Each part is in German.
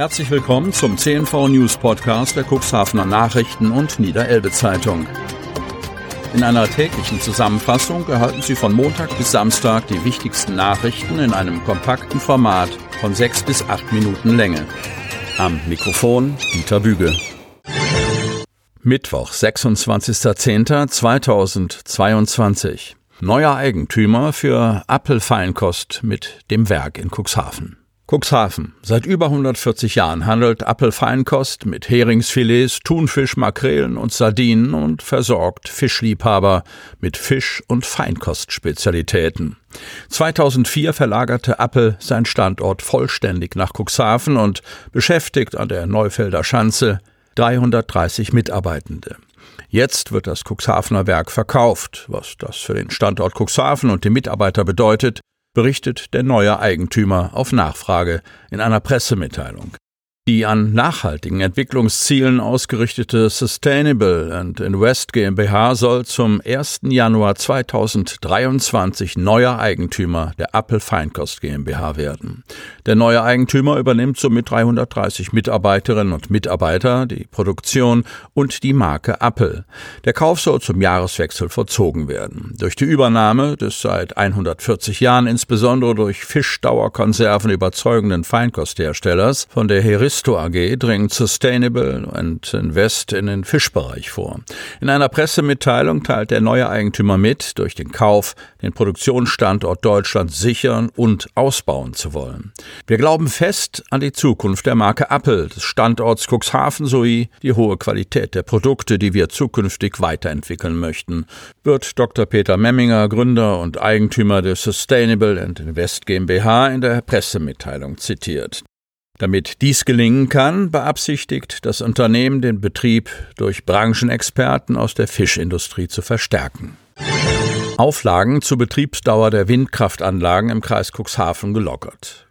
Herzlich willkommen zum CNV News Podcast der Cuxhavener Nachrichten und Niederelbe Zeitung. In einer täglichen Zusammenfassung erhalten Sie von Montag bis Samstag die wichtigsten Nachrichten in einem kompakten Format von sechs bis acht Minuten Länge. Am Mikrofon Dieter Büge. Mittwoch, 26.10.2022. Neuer Eigentümer für Appelfeinkost mit dem Werk in Cuxhaven. Cuxhaven. Seit über 140 Jahren handelt Appelfeinkost mit Heringsfilets, Thunfisch, Makrelen und Sardinen und versorgt Fischliebhaber mit Fisch- und Feinkostspezialitäten. 2004 verlagerte Appel sein Standort vollständig nach Cuxhaven und beschäftigt an der Neufelder Schanze 330 Mitarbeitende. Jetzt wird das Cuxhavener Werk verkauft. Was das für den Standort Cuxhaven und die Mitarbeiter bedeutet, berichtet der neue Eigentümer auf Nachfrage in einer Pressemitteilung. Die an nachhaltigen Entwicklungszielen ausgerichtete Sustainable and Invest GmbH soll zum 1. Januar 2023 neuer Eigentümer der Appel Feinkost GmbH werden. Der neue Eigentümer übernimmt somit 330 Mitarbeiterinnen und Mitarbeiter, die Produktion und die Marke Appel. Der Kauf soll zum Jahreswechsel vollzogen werden. Durch die Übernahme des seit 140 Jahren insbesondere durch Fischdauerkonserven überzeugenden Feinkostherstellers von der Heris Gusto AG dringt Sustainable and Invest in den Fischbereich vor. In einer Pressemitteilung teilt der neue Eigentümer mit, durch den Kauf den Produktionsstandort Deutschland sichern und ausbauen zu wollen. Wir glauben fest an die Zukunft der Marke Apple, des Standorts Cuxhaven sowie die hohe Qualität der Produkte, die wir zukünftig weiterentwickeln möchten, wird Dr. Peter Memminger, Gründer und Eigentümer der Sustainable and Invest GmbH in der Pressemitteilung zitiert. Damit dies gelingen kann, beabsichtigt das Unternehmen den Betrieb durch Branchenexperten aus der Fischindustrie zu verstärken. Auflagen zur Betriebsdauer der Windkraftanlagen im Kreis Cuxhaven gelockert.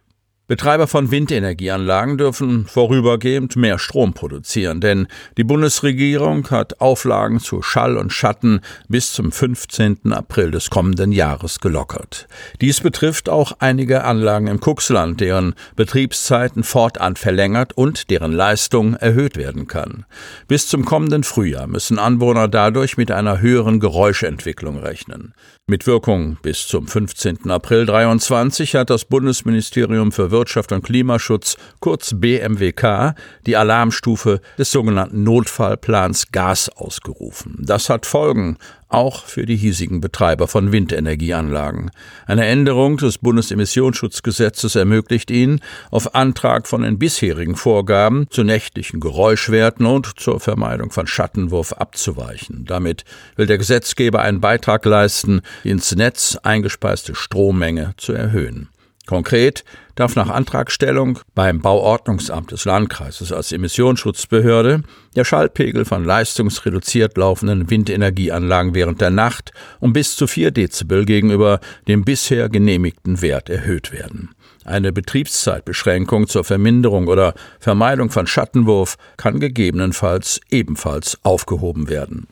Betreiber von Windenergieanlagen dürfen vorübergehend mehr Strom produzieren, denn die Bundesregierung hat Auflagen zu Schall und Schatten bis zum 15. April des kommenden Jahres gelockert. Dies betrifft auch einige Anlagen im Kuxland, deren Betriebszeiten fortan verlängert und deren Leistung erhöht werden kann. Bis zum kommenden Frühjahr müssen Anwohner dadurch mit einer höheren Geräuschentwicklung rechnen. Mit Wirkung bis zum 15. April 23 hat das Bundesministerium für Wirtschaft und Klimaschutz, kurz BMWK, die Alarmstufe des sogenannten Notfallplans Gas ausgerufen. Das hat Folgen, auch für die hiesigen Betreiber von Windenergieanlagen. Eine Änderung des Bundesemissionsschutzgesetzes ermöglicht ihnen, auf Antrag von den bisherigen Vorgaben zu nächtlichen Geräuschwerten und zur Vermeidung von Schattenwurf abzuweichen. Damit will der Gesetzgeber einen Beitrag leisten, ins Netz eingespeiste Strommenge zu erhöhen. Konkret darf nach Antragstellung beim Bauordnungsamt des Landkreises als Emissionsschutzbehörde der Schallpegel von leistungsreduziert laufenden Windenergieanlagen während der Nacht um bis zu 4 Dezibel gegenüber dem bisher genehmigten Wert erhöht werden. Eine Betriebszeitbeschränkung zur Verminderung oder Vermeidung von Schattenwurf kann gegebenenfalls ebenfalls aufgehoben werden.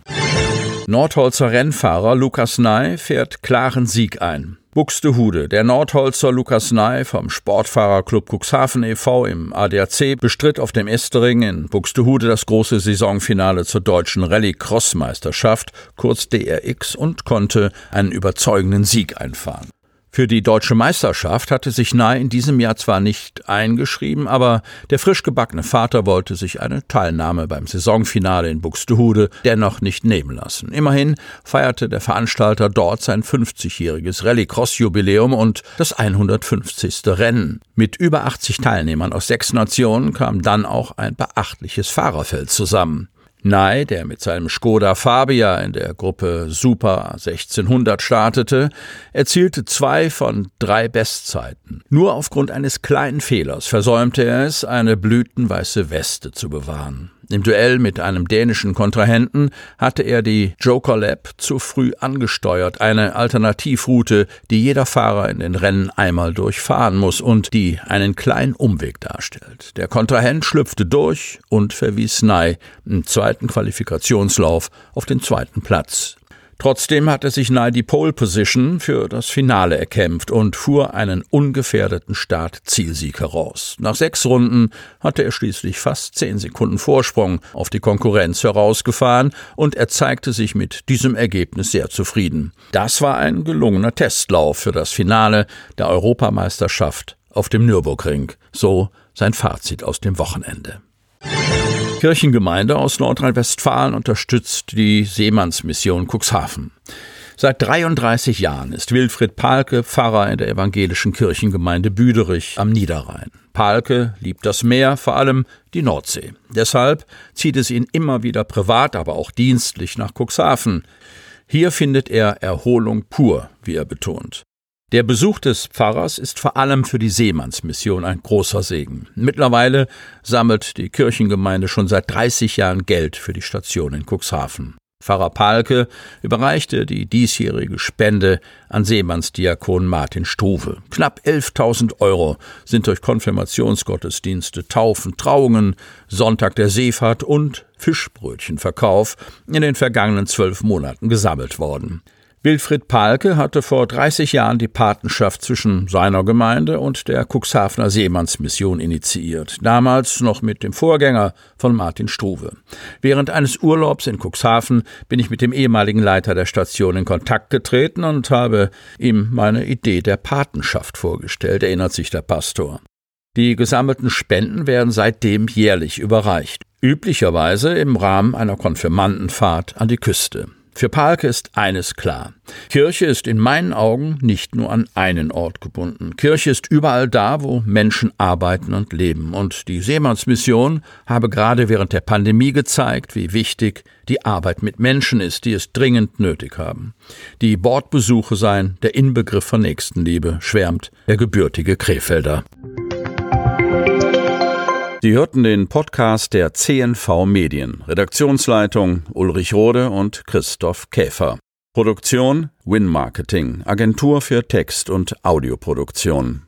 Nordholzer Rennfahrer Lukas Ney fährt klaren Sieg ein. Buxtehude. Der Nordholzer Lukas Ney vom Sportfahrerclub Cuxhaven e.V. im ADAC bestritt auf dem Estering in Buxtehude das große Saisonfinale zur deutschen Rallye-Cross-Meisterschaft, kurz DRX, und konnte einen überzeugenden Sieg einfahren. Für die deutsche Meisterschaft hatte sich Ney in diesem Jahr zwar nicht eingeschrieben, aber der frisch gebackene Vater wollte sich eine Teilnahme beim Saisonfinale in Buxtehude dennoch nicht nehmen lassen. Immerhin feierte der Veranstalter dort sein 50-jähriges Rallycross-Jubiläum und das 150. Rennen. Mit über 80 Teilnehmern aus sechs Nationen kam dann auch ein beachtliches Fahrerfeld zusammen. Nye, der mit seinem Skoda Fabia in der Gruppe Super 1600 startete, erzielte zwei von drei Bestzeiten. Nur aufgrund eines kleinen Fehlers versäumte er es, eine blütenweiße Weste zu bewahren. Im Duell mit einem dänischen Kontrahenten hatte er die Joker Lab zu früh angesteuert, eine Alternativroute, die jeder Fahrer in den Rennen einmal durchfahren muss und die einen kleinen Umweg darstellt. Der Kontrahent schlüpfte durch und verwies Nye im zweiten Qualifikationslauf auf den zweiten Platz. Trotzdem hat er sich nahe die Pole Position für das Finale erkämpft und fuhr einen ungefährdeten Start-Zielsieg heraus. Nach sechs Runden hatte er schließlich fast zehn Sekunden Vorsprung auf die Konkurrenz herausgefahren und er zeigte sich mit diesem Ergebnis sehr zufrieden. Das war ein gelungener Testlauf für das Finale der Europameisterschaft auf dem Nürburgring. So sein Fazit aus dem Wochenende. Kirchengemeinde aus Nordrhein-Westfalen unterstützt die Seemannsmission Cuxhaven. Seit 33 Jahren ist Wilfried Palke Pfarrer in der evangelischen Kirchengemeinde Büderich am Niederrhein. Palke liebt das Meer, vor allem die Nordsee. Deshalb zieht es ihn immer wieder privat, aber auch dienstlich nach Cuxhaven. Hier findet er Erholung pur, wie er betont. Der Besuch des Pfarrers ist vor allem für die Seemannsmission ein großer Segen. Mittlerweile sammelt die Kirchengemeinde schon seit 30 Jahren Geld für die Station in Cuxhaven. Pfarrer Palke überreichte die diesjährige Spende an Seemannsdiakon Martin Struve. Knapp 11.000 Euro sind durch Konfirmationsgottesdienste, Taufen, Trauungen, Sonntag der Seefahrt und Fischbrötchenverkauf in den vergangenen zwölf Monaten gesammelt worden. Wilfried Palke hatte vor 30 Jahren die Patenschaft zwischen seiner Gemeinde und der Cuxhavener Seemannsmission initiiert, damals noch mit dem Vorgänger von Martin Struve. Während eines Urlaubs in Cuxhaven bin ich mit dem ehemaligen Leiter der Station in Kontakt getreten und habe ihm meine Idee der Patenschaft vorgestellt, erinnert sich der Pastor. Die gesammelten Spenden werden seitdem jährlich überreicht, üblicherweise im Rahmen einer Konfirmandenfahrt an die Küste. Für Palke ist eines klar. Kirche ist in meinen Augen nicht nur an einen Ort gebunden. Kirche ist überall da, wo Menschen arbeiten und leben. Und die Seemannsmission habe gerade während der Pandemie gezeigt, wie wichtig die Arbeit mit Menschen ist, die es dringend nötig haben. Die Bordbesuche seien der Inbegriff von Nächstenliebe, schwärmt der gebürtige Krefelder. Sie hörten den Podcast der CNV Medien. Redaktionsleitung Ulrich Rode und Christoph Käfer. Produktion Win Marketing, Agentur für Text- und Audioproduktion.